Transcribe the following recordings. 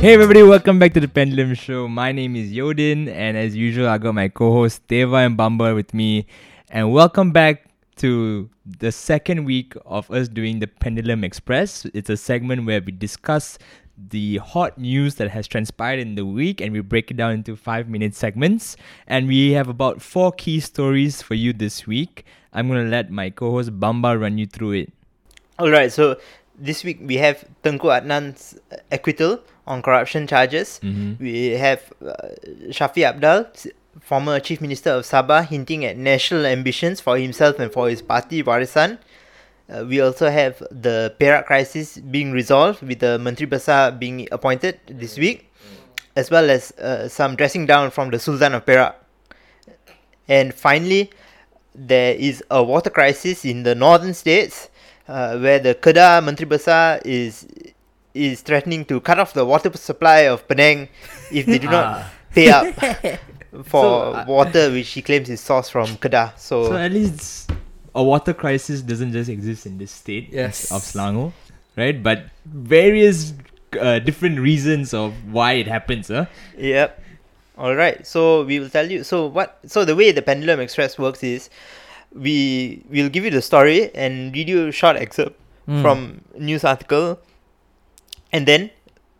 Hey everybody, welcome back to the Pendulum Show. My name is Yodin, and as usual, I got my co-host Deva and Bamba with me. And welcome back to the second week of us doing the Pendulum Express. It's a segment where we discuss the hot news that has transpired in the week and we break it down into five minute segments. And we have about four key stories for you this week. I'm gonna let my co-host Bamba run you through it. All right, so this week we have Tengku Adnan's acquittal on corruption charges. Mhm. We have uh, Shafi Apdal, former chief minister of Sabah, hinting at national ambitions for himself and for his party Warisan. Uh, we also have the Perak crisis being resolved with the Menteri Besar being appointed this week, as well as uh, some dressing down from the Sultan of Perak. And finally, there is a water crisis in the northern states uh, where the Kedah Menteri Besar is is threatening to cut off the water supply of Penang if they do not Ah. pay up for So, uh, water which he claims is sourced from Kedah. So, So at least a water crisis doesn't just exist in this state Yes. of Selangor, right? But various uh, different reasons of why it happens, huh? Yep. All right. So we will tell you. So what? So the way the Pendulum Express works is, we will give you the story and read you a short excerpt Mm. from news article, and then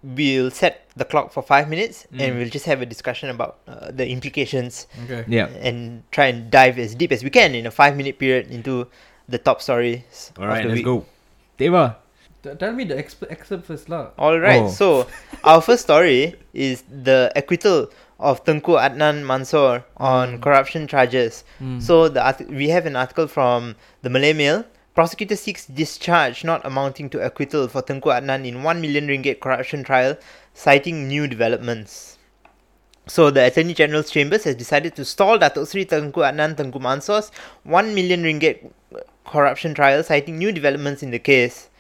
we'll set the clock for five minutes Mm. and we'll just have a discussion about uh, the implications Okay. Yeah. and try and dive as deep as we can in a five minute period into the top stories. All of right, the let's week. go. Deva. T- tell me the exp- excerpt first, lah. All right. Oh. So our first story is the acquittal of Tengku Adnan Mansor on Mm. corruption charges. Mm. So the art- we have an article from the Malay Mail. Prosecutor seeks discharge not amounting to acquittal for Tengku Adnan in 1 million ringgit corruption trial, citing new developments. So the Attorney General's Chambers has decided to stall Datuk Sri Tengku Adnan Tengku Mansor's 1 million ringgit corruption trial, citing new developments in the case.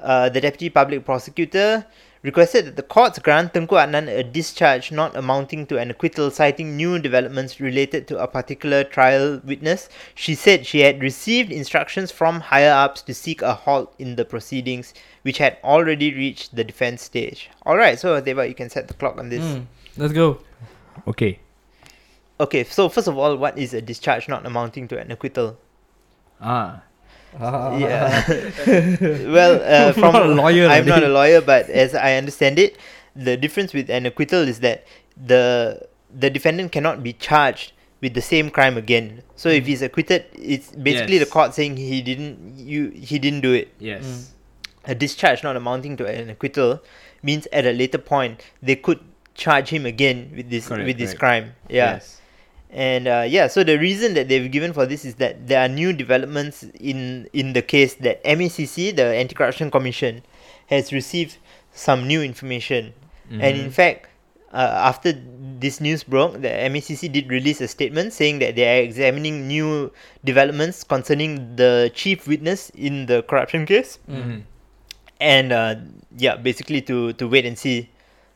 Uh, the Deputy Public Prosecutor requested that the courts grant Tengku Adnan a discharge not amounting to an acquittal, citing new developments related to a particular trial witness. She said she had received instructions from higher ups to seek a halt in the proceedings, which had already reached the defense stage. Alright, so Deva, you can set the clock on this. Mm. Let's go. Okay. Okay, so first of all, what is a discharge not amounting to an acquittal? Ah. Yeah. well, uh, from Not a lawyer, I'm not a lawyer, but as I understand it, the difference with an acquittal is that the the defendant cannot be charged with the same crime again. So if he's acquitted, it's basically the court saying he didn't you he didn't do it. Yes. Mm. A discharge not amounting to an acquittal means at a later point they could charge him again with this Correct, with this correct. crime. Yeah. Yes. And uh, yeah, so the reason that they've given for this is that there are new developments in in the case that MACC, the Anti-Corruption Commission, has received some new information. And in Mhm. fact, uh, after this news broke, the MACC did release a statement saying that they are examining new developments concerning the chief witness in the corruption case, Mhm. and uh, yeah, basically to to wait and see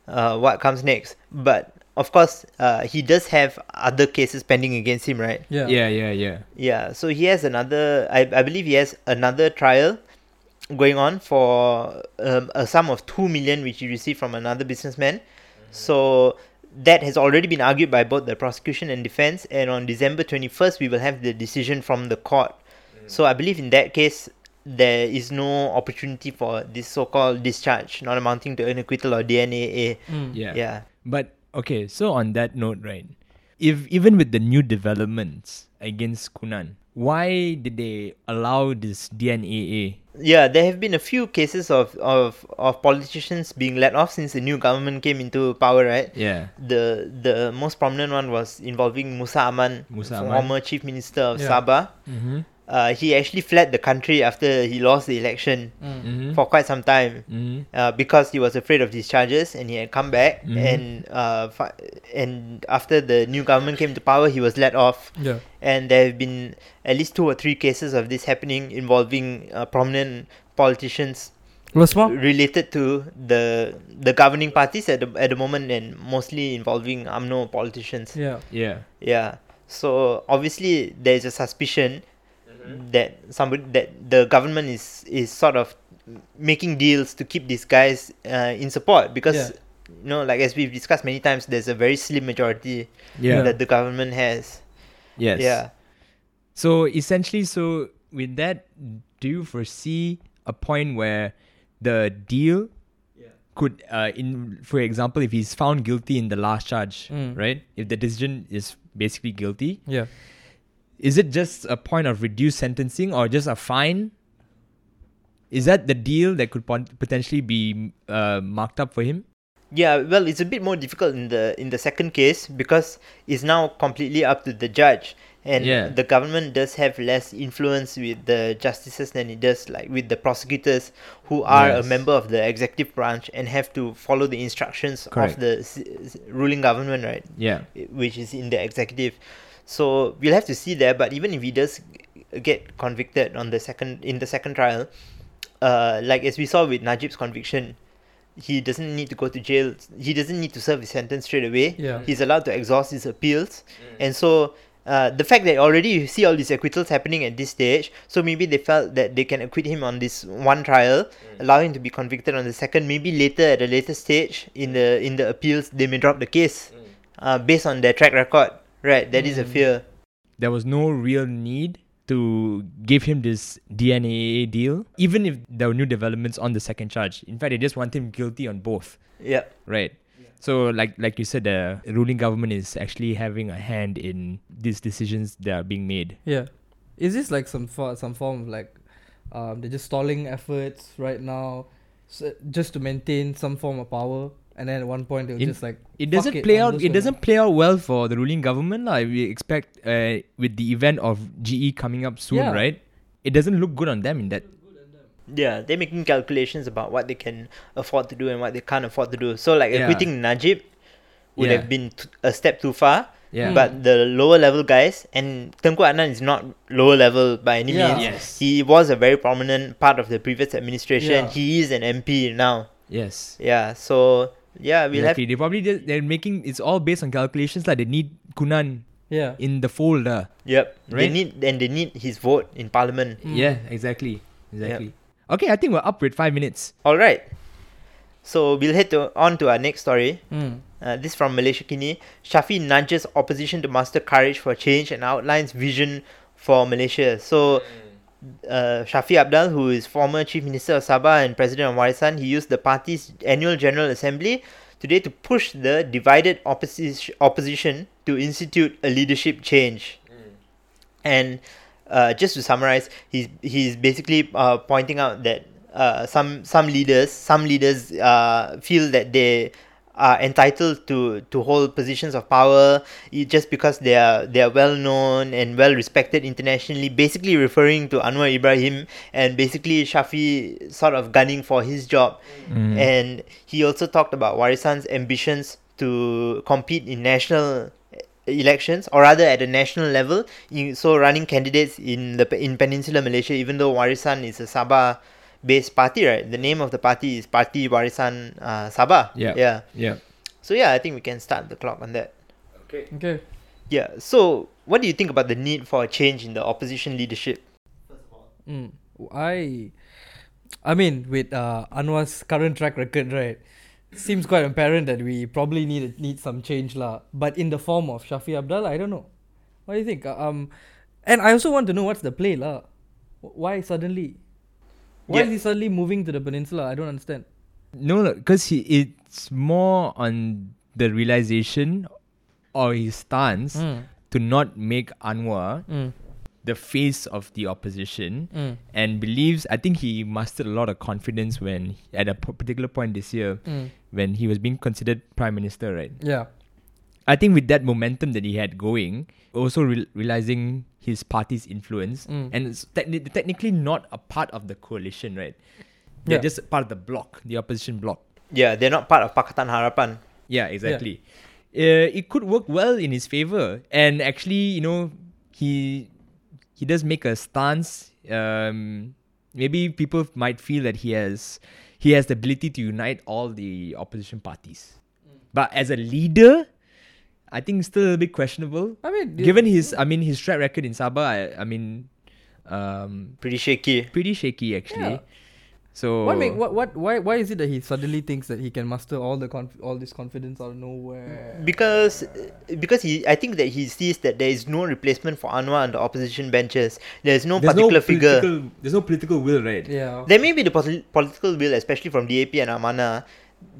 uh, what comes next. But of course, uh, he does have other cases pending against him, right? Yeah. Yeah, yeah, yeah. Yeah, so he has another. I, I believe he has another trial going on for um, a sum of two million, which he received from another businessman. So that has already been argued by both the prosecution and defense. And on December twenty first, we will have the decision from the court. So I believe in that case, there is no opportunity for this so-called discharge, not amounting to an acquittal or DNAA. Mm. Yeah. Yeah. But okay, so on that note, right? If even with the new developments against Ku Nan, why did they allow this DNAA? Yeah, there have been a few cases of, of, of politicians being let off since the new government came into power, right? Yeah. The the most prominent one was involving Musa Aman, Musa Aman. former chief minister of Yeah. Sabah. Mm-hmm. Uh, he actually fled the country after he lost the election Mm. Mm-hmm. for quite some time mm-hmm. uh, because he was afraid of these charges and he had come back Mhm. and uh, fi- and after the new government came to power, he was let off. Yeah. And there have been at least two or three cases of this happening involving uh, prominent politicians What's more? related to the the governing parties at the at the moment and mostly involving UMNO politicians. Yeah. Yeah. Yeah. So obviously there is a suspicion that somebody that the government is is sort of making deals to keep these guys uh, in support because Yeah. you know, like as we've discussed many times, there's a very slim majority Yeah. that the government has. Yes. Yeah. So essentially, so with that, do you foresee a point where the deal could, uh, in for example, if he's found guilty in the last charge, Mm. right? If the decision is basically guilty, Yeah. Is it just a point of reduced sentencing or just a fine? Is that the deal that could potentially be uh, marked up for him? Yeah, well, it's a bit more difficult in the in the second case because it's now completely up to the judge, and Yeah. the government does have less influence with the justices than it does like with the prosecutors, who are a member of the executive branch and have to follow the instructions Correct. of the ruling government, right? Yeah. which is in the executive. So we'll have to see there. But even if he does get convicted on the second in the second trial, uh, like as we saw with Najib's conviction, he doesn't need to go to jail. He doesn't need to serve his sentence straight away. Yeah. He's allowed to exhaust his appeals, and so. Uh, the fact that already you see all these acquittals happening at this stage, so maybe they felt that they can acquit him on this one trial, allow him to be convicted on the second. Maybe later at a later stage in the in the appeals, they may drop the case uh, based on their track record. Right, that is a Mm. fear. there was no real need to give him this DNA deal, even if there were new developments on the second charge. In fact, they just want him guilty on both, Yeah, right? So, like like you said, the ruling government is actually having a hand in these decisions that are being made. Yeah. Is this like some for, some form of like um they're just stalling efforts right now so just to maintain some form of power and then at one point they'll In- just like It doesn't it, play I'm out. It doesn't play out well for the ruling government. Like we expect uh, with the event of GE coming up soon, Yeah. right? It doesn't look good on them in that. yeah, they're making calculations about what they can afford to do and what they can't afford to do. So, like Yeah. acquitting Najib would Yeah. have been t- a step too far. Yeah. Mm. But the lower level guys, and Tengku Adnan is not lower level by any Yeah. means. Yes. He was a very prominent part of the previous administration. Yeah. He is an MP now. Yes. Yeah, so yeah, we'll exactly. They probably just, they're making it's all based on calculations. Like they need Ku Nan Yeah. in the fold. Uh. have. Yep. They need and they need his vote in parliament. Mm. Yeah, exactly. Exactly. Okay, I think we're up with five minutes. All right. So we'll head to, on to our next story. Mm. Uh, this from Malaysia Kini. Shafi nudges opposition to muster courage for change and outlines vision for Malaysia. So, uh, Shafi Apdal, who is former Chief Minister of Sabah and President of Warisan, he used the party's annual General Assembly today to push the divided opposition, opposition to institute a leadership change. And uh, just to summarize, he's he's basically uh, pointing out that uh, some some leaders some leaders uh, feel that they are entitled to to hold positions of power just because they are they are well known and well respected internationally. Basically referring to Anwar Ibrahim and basically Shafi sort of gunning for his job. Mm. And he also talked about Warisan's ambitions to compete in national elections or rather at a national level so running candidates in the in peninsular malaysia even though warisan is a sabah based party right the name of the party is party warisan uh, sabah Yeah. yeah yeah. so yeah i think we can start the clock on that Okay. Okay. Yeah so what do you think about the need for a change in the opposition leadership first Mm. I I mean with uh Anwar's current track record, right? Seems quite apparent that we probably need need some change lah. But in the form of Shafi Apdal, I don't know. What do you think? Uh, Um and I also want to know what's the play lah. Why suddenly? Why Yeah. is he suddenly moving to the peninsula? I don't understand. No, because he it's more on the realization or his stance Mm. to not make Anwar Mm. the face of the opposition Mm. and believes I think he mustered a lot of confidence when at a particular point this year Mm. when he was being considered prime minister right Yeah. I think with that momentum that he had going also re- realizing his party's influence Mm. and it's techni- technically not a part of the coalition right they're Yeah. just part of the bloc the opposition bloc yeah they're not part of pakatan harapan yeah, exactly. Uh, it could work well in his favor, and actually, you know, he he does make a stance. Um, maybe people might feel that he has he has the ability to unite all the opposition parties, but as a leader, I think it's still a bit questionable. I mean, Given his, I mean, his track record in Sabah, I, I mean, um, pretty shaky pretty shaky actually. Yeah. So What make what what why why is it that he suddenly thinks that he can muster all the conf- all this confidence out of nowhere? because because he I think that he sees that there is no replacement for Anwar on the opposition benches. There is no there's particular no figure. political, There's no political will, right? yeah. There may be the poli- political will, especially from DAP and Amanah,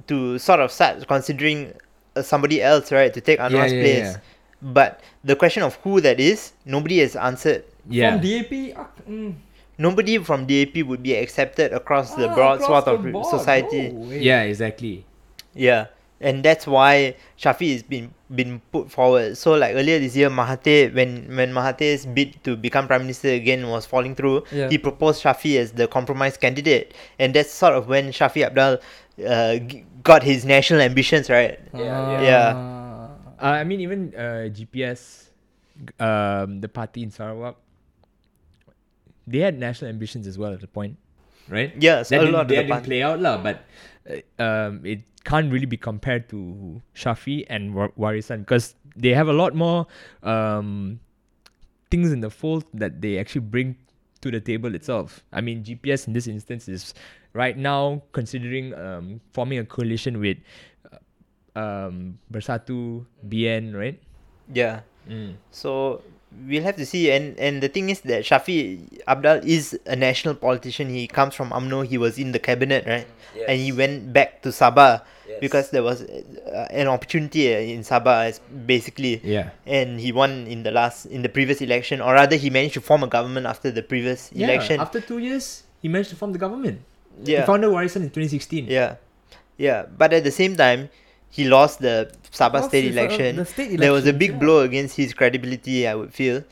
to sort of start considering somebody else, right, to take Anwar's yeah, place. yeah. But the question of who that is, nobody has answered. Yeah. From DAP, ah, mm, Nobody from DAP would be accepted across the ah, broad across swath of the re- board, society. no yeah, exactly. Yeah, and that's why Shafi has been been put forward. So like earlier this year, Mahathir when when Mahathir's bid to become prime minister again was falling through, Yeah. he proposed Shafi as the compromise candidate, and that's sort of when Shafi Apdal uh, g- got his national ambitions right. Yeah, yeah. Ah. Uh, I mean, even uh, GPS, um, the party in Sarawak, they had national ambitions as well at the point, right? Yes, that a lot of that the didn't play out lah, but uh, um, it can't really be compared to Shafi and Wa- Warisan because they have a lot more um, things in the fold that they actually bring to the table itself. I mean, GPS in this instance is right now considering um, forming a coalition with uh, um, Bersatu, BN, right? Yeah. Mm. So we'll have to see. And and the thing is that Shafi Apdal is a national politician. He comes from UMNO. He was in the cabinet, right? Yes. And he went back to Sabah because there was uh, an opportunity uh, in Sabah, basically. Yeah. And he won in the last in the previous election, or rather, he managed to form a government after the previous election. After two years, he managed to form the government. Yeah. He founded Warisan in 2016. Yeah, yeah. But at the same time, he lost the Sabah Lost state his, uh, election. the state There was a big yeah. blow against his credibility. I would feel,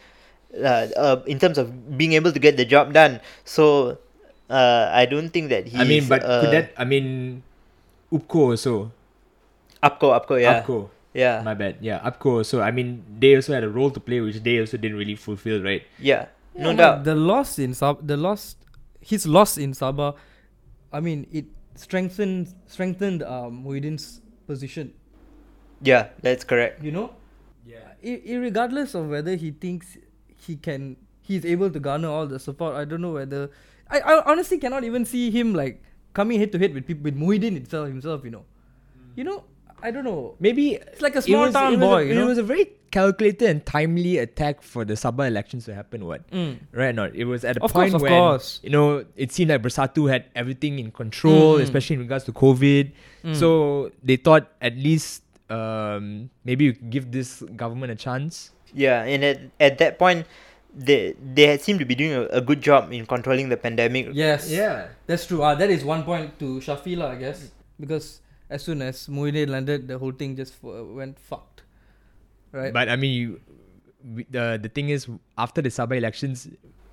uh, uh, in terms of being able to get the job done. So, uh, I don't think that he. I mean, but uh, could that? I mean, Upko also. Upko, Upko, yeah, Upko. yeah, My bad. Yeah, Upko. So I mean, they also had a role to play, which they also didn't really fulfill, right? yeah. Yeah, No but doubt. The loss in Sab, the loss, his loss in Sabah, I mean, it strengthened strengthened um Muhyiddin's position. Yeah, that's correct. You know, Yeah. I- irregardless of whether he thinks he can, he's able to garner all the support. I don't know whether. I, I honestly cannot even see him like coming head to head with people with Muhyiddin itself himself. You know, you know, I don't know. Maybe It's like a small was- town it boy. A, you it was a very calculated and timely attack for the Sabah elections to happen. What? Mm. Right or not? It was at a Of course, point of when course. you know it seemed like Bersatu had everything in control, Mm. especially in regards to COVID. Mm. So they thought at least um, maybe you could give this government a chance. Yeah, and at, at that point, they they had seemed to be doing a, a good job in controlling the pandemic. Yes. Yeah. That's true. Ah, that is one point to Shafi lah, I guess, because as soon as Muhyiddin landed, the whole thing just f- went fucked, right? But I mean, you, the the thing is, after the Sabah elections,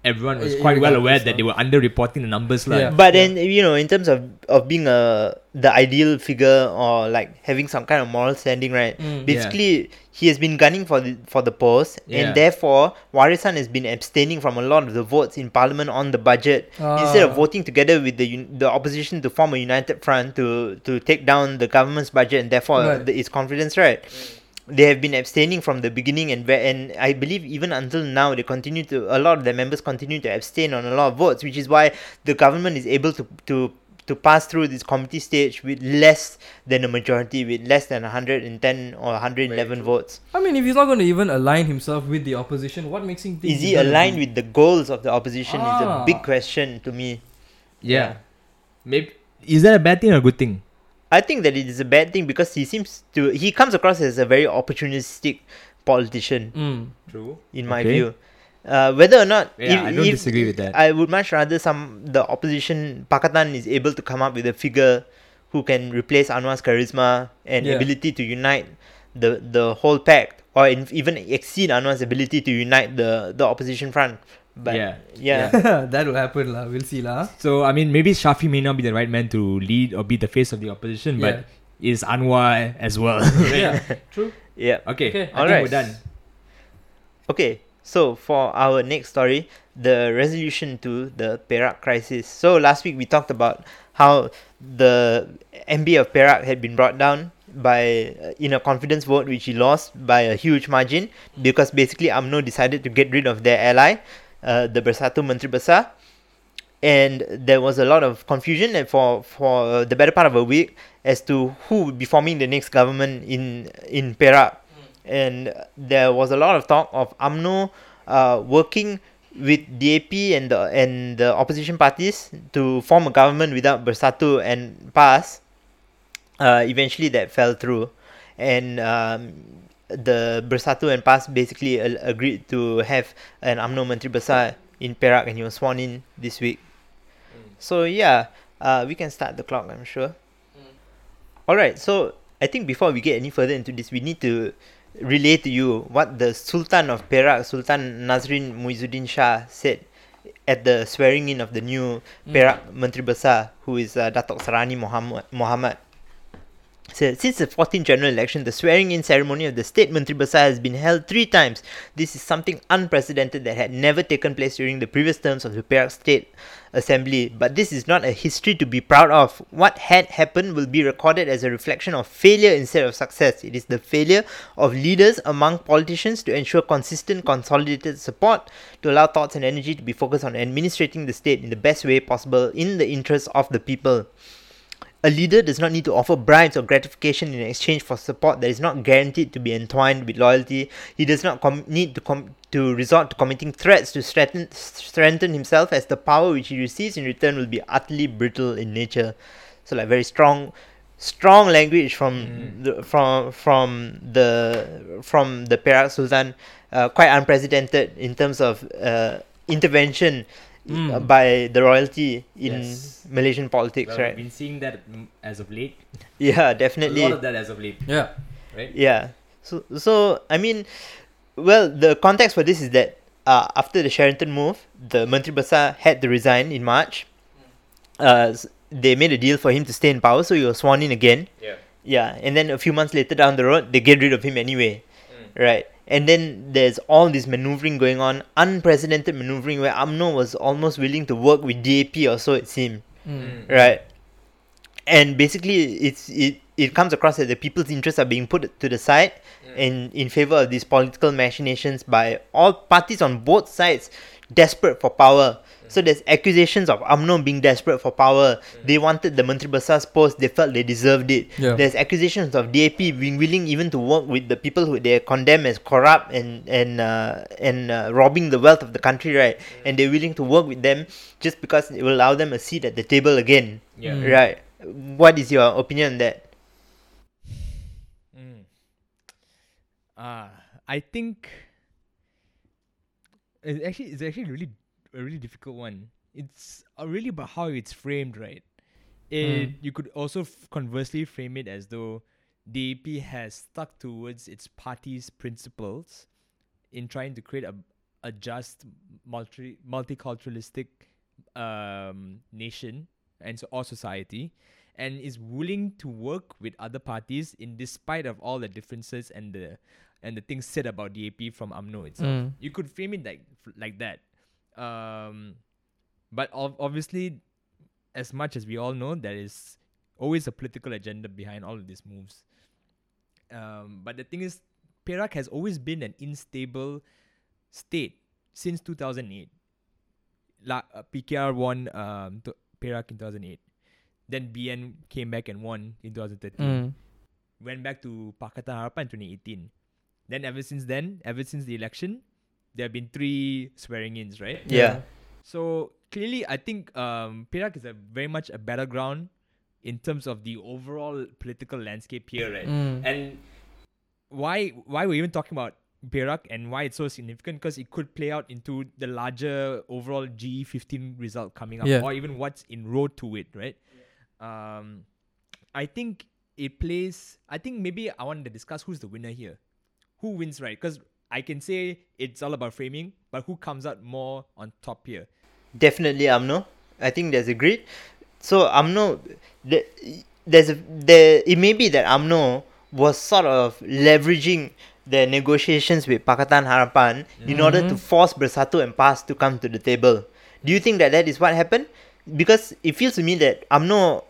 everyone was eh, quite well aware that they were underreporting the numbers, like. Yeah. But then you know, in terms of of being a the ideal figure or like having some kind of moral standing, right? Mm. Basically, he has been gunning for the for the post, Yeah. and therefore Warisan has been abstaining from a lot of the votes in parliament on the budget. Ah. Instead of voting together with the the opposition to form a united front to to take down the government's budget and therefore Right. the, its confidence, right? Mm. They have been abstaining from the beginning, and ve- and I believe even until now they continue to. A lot of their members continue to abstain on a lot of votes, which is why the government is able to to to pass through this committee stage with less than a majority, with less than 110 or 111 votes. I mean, if he's not going to even align himself with the opposition, what makes him think? Is he aligned be- with the goals of the opposition? Is a Ah. big question to me. Yeah. Maybe is that a bad thing or a good thing? I think that it is a bad thing because he seems to he comes across as a very opportunistic politician, Mm. True. in my Okay. view. Uh, whether or not, Yeah, I don't disagree with that. I would much rather some the opposition Pakatan is able to come up with a figure who can replace Anwar's charisma and Yeah. ability to unite the the whole pact, or in, even exceed Anwar's ability to unite the the opposition front. But Yeah. yeah, that will happen lah. We'll see lah. So I mean, maybe Shafi may not be the right man to lead or be the face of the opposition, but is Anwar as well. yeah. True. yeah. Okay. Okay. I Alright. think we're done. Okay, so for our next story, the resolution to the Perak crisis. So last week we talked about how the MB of Perak had been brought down by uh, in a confidence vote which he lost by a huge margin because basically UMNO decided to get rid of their ally, uh, the Bersatu Menteri Besar. and there was a lot of confusion and for for the better part of a week as to who would be forming the next government in in Perak, and there was a lot of talk of AMNO uh, working with DAP and the and the opposition parties to form a government without Bersatu and PAS. Uh, eventually, that fell through, and um, the Bersatu and PAS basically a- agreed to have an AMNO Menteri Besar in Perak, and he was sworn in this week. So yeah, uh, we can start the clock. I'm sure. All right. So I think before we get any further into this, we need to relay to you what the Sultan of Perak, Sultan Nazrin Muizuddin Shah, said at the swearing in of the new Perak Menteri Besar, who is uh, Datuk Sarani Muhammad. Muhammad. Since the 14th general election, the swearing in ceremony of the state Menteri Besar has been held three times. This is something unprecedented that had never taken place during the previous terms of the Perak State Assembly. But this is not a history to be proud of. What had happened will be recorded as a reflection of failure instead of success. It is the failure of leaders among politicians to ensure consistent, consolidated support to allow thoughts and energy to be focused on administrating the state in the best way possible in the interests of the people. A leader does not need to offer bribes or gratification in exchange for support that is not guaranteed to be entwined with loyalty. He does not com- need to com- to resort to committing threats to strengthen strengthen himself, as the power which he receives in return will be utterly brittle in nature. So, like very strong, strong language from the from from the from the Perak Sultan, uh, quite unprecedented in terms of uh, intervention Mm. uh, by the royalty in Yes. Malaysian politics, Well, right? We've been seeing that as of late. Yeah, definitely. A definitely. lot of that as of late, Yeah. right? Yeah. So so I mean, well, the context for this is that uh, after the Sheraton move, the Menteri Besar had to resign in March. Uh, they made a deal for him to stay in power, so he was sworn in again. Yeah. Yeah, and then a few months later down the road, they get rid of him anyway, Mm. right? And then there's all this maneuvering going on, unprecedented maneuvering where UMNO was almost willing to work with DAP or so it seemed. Mm. right? And basically it's it it comes across that the people's interests are being put to the side in in favor of these political machinations by all parties on both sides desperate for power so there's accusations of UMNO being desperate for power. They wanted the Menteri Besar's post. They felt they deserved it. Yeah. There's accusations of DAP being willing even to work with the people who they condemn as corrupt and and uh, and uh, robbing the wealth of the country, right? And they're willing to work with them just because it will allow them a seat at the table again. Yeah. Mm. Right. What is your opinion on that? Mm. Uh, I think it's actually it's actually really a really difficult one. It's uh, really about how it's framed, right? It Mm. you could also f- conversely frame it as though DAP has stuck towards its party's principles in trying to create a a just multi multiculturalistic um nation and so or society and is willing to work with other parties in despite of all the differences and the and the things said about DAP from UMNO itself. Mm. You could frame it like like that. Um, but ov- obviously, as much as we all know, there is always a political agenda behind all of these moves. Um, but the thing is, Perak has always been an unstable state since 2008. La, uh, PKR won um, to Perak in 2008. Then BN came back and won in 2013 Mm. went back to Pakatan Harapan in 2018. Then ever since then, ever since the election, there have been three swearing-ins, right? Yeah. So clearly, I think um, Perak is a very much a battleground in terms of the overall political landscape here, right? Mm. And why why we're even talking about Perak and why it's so significant because it could play out into the larger overall GE15 result coming up, Yeah. or even what's in road to it, right? Um, I think it plays. I think maybe I want to discuss who's the winner here, who wins, right? Because I can say it's all about framing, but who comes out more on top here? Definitely UMNO. I think there's agreed. So UMNO, the, there's a there. It may be that UMNO was sort of leveraging the negotiations with Pakatan Harapan in mm-hmm. order to force Bersatu and PAS to come to the table. Do you think that that is what happened? Because it feels to me that UMNO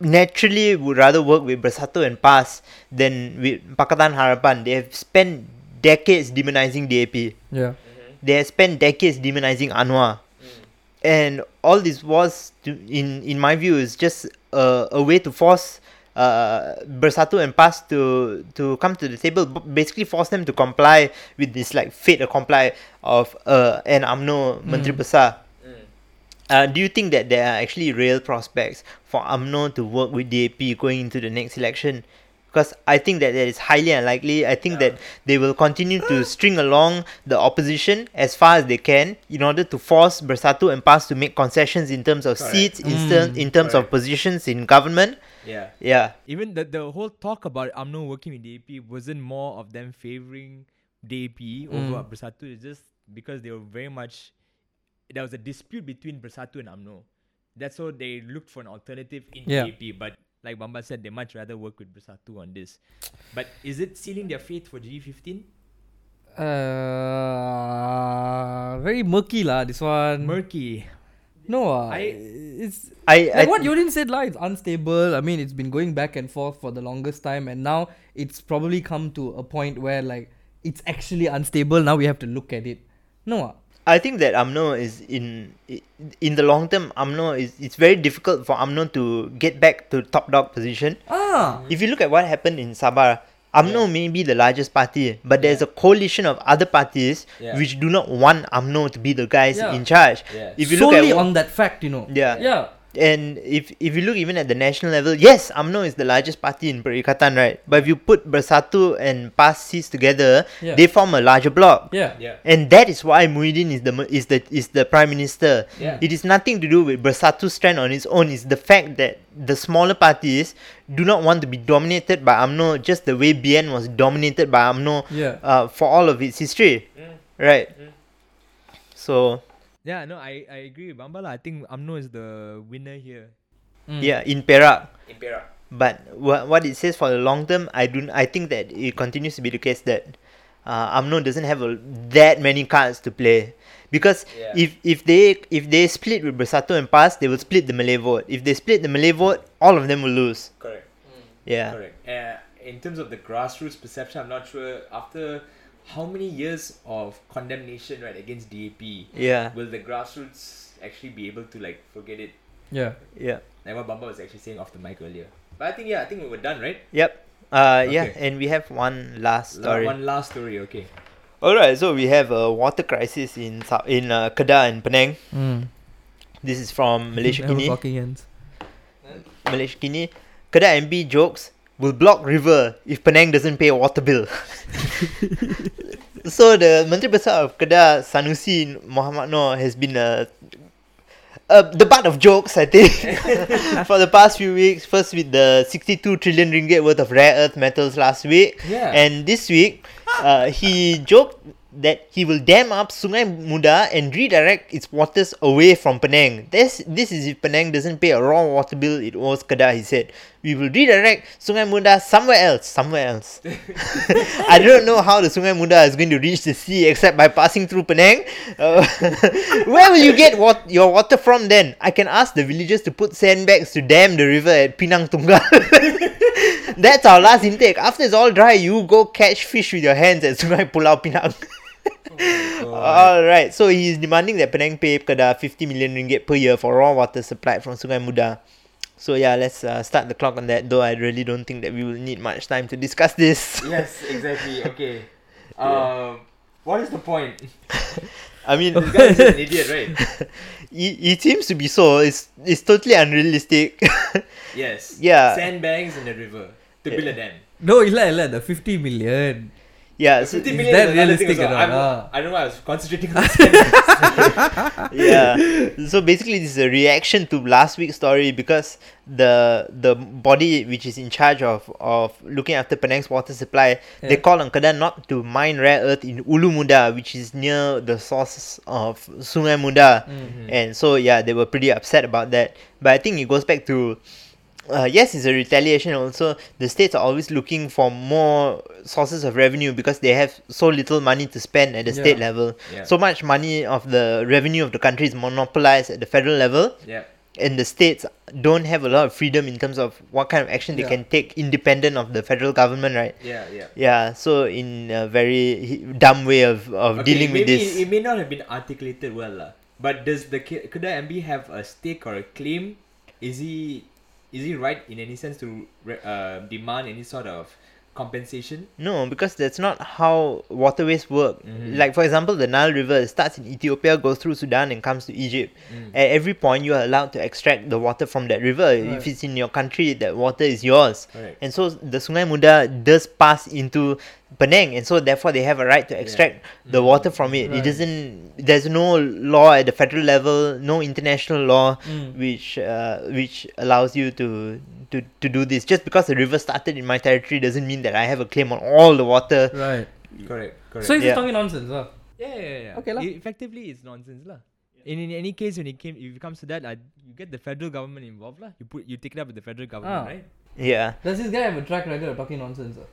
naturally would rather work with Bersatu and PAS than with Pakatan Harapan. They have spent decades demonizing DAP Yeah. they have spent decades demonizing Anwar. and all this was to, in in my view is just a, a way to force uh, Bersatu and PAS to to come to the table, basically force them to comply with this like fate comply of uh, an UMNO Menteri Mm. Besar. Uh, do you think that there are actually real prospects for UMNO to work with DAP going into the next election? Because I think that that is highly unlikely. I think that they will continue to string along the opposition as far as they can in order to force Bersatu and PAS to make concessions in terms of Correct. seats, in, Mm. ter- in terms of positions in government. Yeah. Yeah. Even the the whole talk about UMNO working with DAP wasn't more of them favoring DAP over Mm. Bersatu. It's just because they were very much there was a dispute between Bersatu and UMNO. That's how they looked for an alternative in Yeah. DAP. But like Bamba said, they much rather work with Bersatu on this. But is it sealing their fate for GE15? Uh, very murky lah. This one. Murky. no, uh, I- it's I, I like what Yodin said lah. It's unstable. I mean, it's been going back and forth for the longest time, and now it's probably come to a point where like it's actually unstable. Now we have to look at it. No, uh, I think that UMNO is in in the long term. UMNO is it's very difficult for UMNO to get back to top dog position. ah, If you look at what happened in Sabah, UMNO may be the largest party, but there's a coalition of other parties Yeah. which do not want UMNO to be the guys Yeah. in charge. Yeah. If you look solely at on that fact, you know. Yeah. yeah. And if if you look even at the national level, yes, UMNO is the largest party in Perikatan, right? But if you put Bersatu and PAS seats together, Yeah. they form a larger bloc. Yeah. Yeah. And that is why Muhyiddin is the is the is the prime minister. Yeah. It is nothing to do with Bersatu's strength on its own. It's the fact that the smaller parties do not want to be dominated by UMNO just the way BN was dominated by UMNO Yeah. uh, for all of its history. Mm. Right. Mm. So Yeah, no, I, I agree with Bambala. I think UMNO is the winner here. Mm. yeah, in Perak. In Perak. But what what it says for the long term, I do I think that it continues to be the case that uh, UMNO doesn't have a, that many cards to play. Because Yeah. if if they if they split with Bersatu and PAS, they will split the Malay vote. If they split the Malay vote, all of them will lose. Correct. Yeah. Correct. Uh, in terms of the grassroots perception, I'm not sure after how many years of condemnation right against DAP Yeah. will the grassroots actually be able to like forget it? Yeah. Yeah. Like what Bamba was actually saying off the mic earlier. But I think yeah, I think we were done, right? Yep. Uh yeah, and we have one last story. One last story, okay. Alright, so we have a water crisis in in uh, Kedah and Penang. Mm. This is from Malaysia Never Kini. Malaysia Kini. Kedah MB jokes will block river if Penang doesn't pay a water bill. so the Menteri Besar of Kedah Sanusi Muhammad Noor has been uh, uh, the butt of jokes I think for the past few weeks. First with the 62 trillion ringgit worth of rare earth metals last week, Yeah. and this week uh, he joked that he will dam up Sungai Muda and redirect its waters away from Penang. This this is if Penang doesn't pay a raw water bill it owes Kedah, he said. We will redirect Sungai Muda somewhere else, somewhere else. I don't know how the Sungai Muda is going to reach the sea except by passing through Penang. Uh, where will you get wat- your water from then? I can ask the villagers to put sandbags to dam the river at Pinang Tunggal. That's our last intake. After it's all dry, you go catch fish with your hands at Sungai Pulau Pinang. Alright, so he is demanding that Penang pay Kedah 50 million ringgit per year for raw water supplied from Sungai Muda. So yeah, let's uh, start the clock on that. Though I really don't think that we will need much time to discuss this. yes, exactly. Okay. Um, what is the point? I mean, This guy is an idiot, right? it, it seems to be so. It's it's totally unrealistic. Yes. Yeah. Sandbags in the river to build a dam. No, illa illa the 50 million. Yeah, so, 50 is million that is realistic also. or I'm- not? Ah. I don't know. I was concentrating on yeah. So basically, this is a reaction to last week's story because the the body which is in charge of of looking after Penang's water supply, they Yeah. call on Kedah not to mine rare earth in Ulu Muda, which is near the source of Sungai Muda. Mm. And so yeah, they were pretty upset about that. But I think it goes back to uh, yes, it's a retaliation. Also, the states are always looking for more sources of revenue because they have so little money to spend at the Yeah. state level. Yeah. So much money of the revenue of the country is monopolized at the federal level, yeah. and the states don't have a lot of freedom in terms of what kind of action they can take independent of the federal government, right? Yeah. Yeah. Yeah. So in a very dumb way of, of Okay, dealing with this. It, it may not have been articulated well. But does the K- Kedah MB have a stake or a claim? Is he is he right in any sense to re- uh, demand any sort of compensation? No, because that's not how waterways work. Mhm. Like for example, the Nile River starts in Ethiopia, goes through Sudan, and comes to Egypt. Mm. At every point, you are allowed to extract the water from that river. Right. If it's in your country, that water is yours. Correct. And so the Sungai Muda does pass into Penang, and so therefore they have a right to extract the Mm. water from it. It doesn't. There's no law at the federal level, no international law Mm. which uh, which allows you to, to to do this. Just because the river started in my territory doesn't mean that I have a claim on all the water. Right. Correct. Correct. So he's Yeah. just talking nonsense, huh? yeah, yeah, yeah. Okay lah. E- effectively, it's nonsense lah. In, in any case, when it came, if it comes to that, uh, you get the federal government involved lah. You put you take it up with the federal government, Ah. right? Yeah, Does this guy have a track record of talking nonsense? Huh?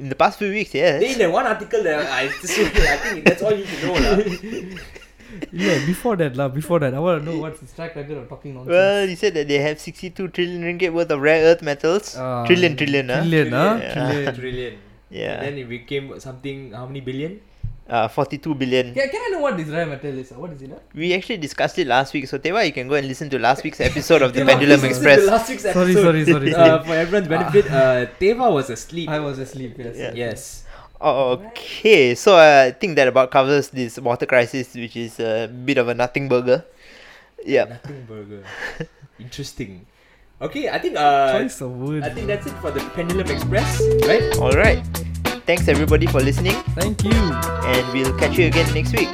in the past few weeks, yes. In that one article that I just I think that's all you should know lah. Yeah, before that, lah. Before that, I want to know what's his track record of talking nonsense. Well, he said that they have 62 trillion ringgit worth of rare earth metals. Ah, trillion, trillion, huh? Trillion, huh? Yeah. Trillion. trillion. Yeah. And then it became something. How many billion? Uh, 42 billion. Can, can I know what this rare metal is? What is it? Huh? We actually discussed it last week, so Teva, you can go and listen to last week's episode of the Pendulum please listen to Express. Last week's Sorry, episode. sorry, sorry, Uh, for everyone's benefit, uh, Teva was asleep. I was asleep. Yes. Yeah. Yes. Oh, okay, so uh, I think that about covers this water crisis, which is a bit of a nothing burger. Yeah. Nothing burger. Interesting. Okay, I think uh, Choice of word. I think that's it for the Pendulum Express, right? All right. Thanks everybody for listening, Thank you. and we'll catch you again next week.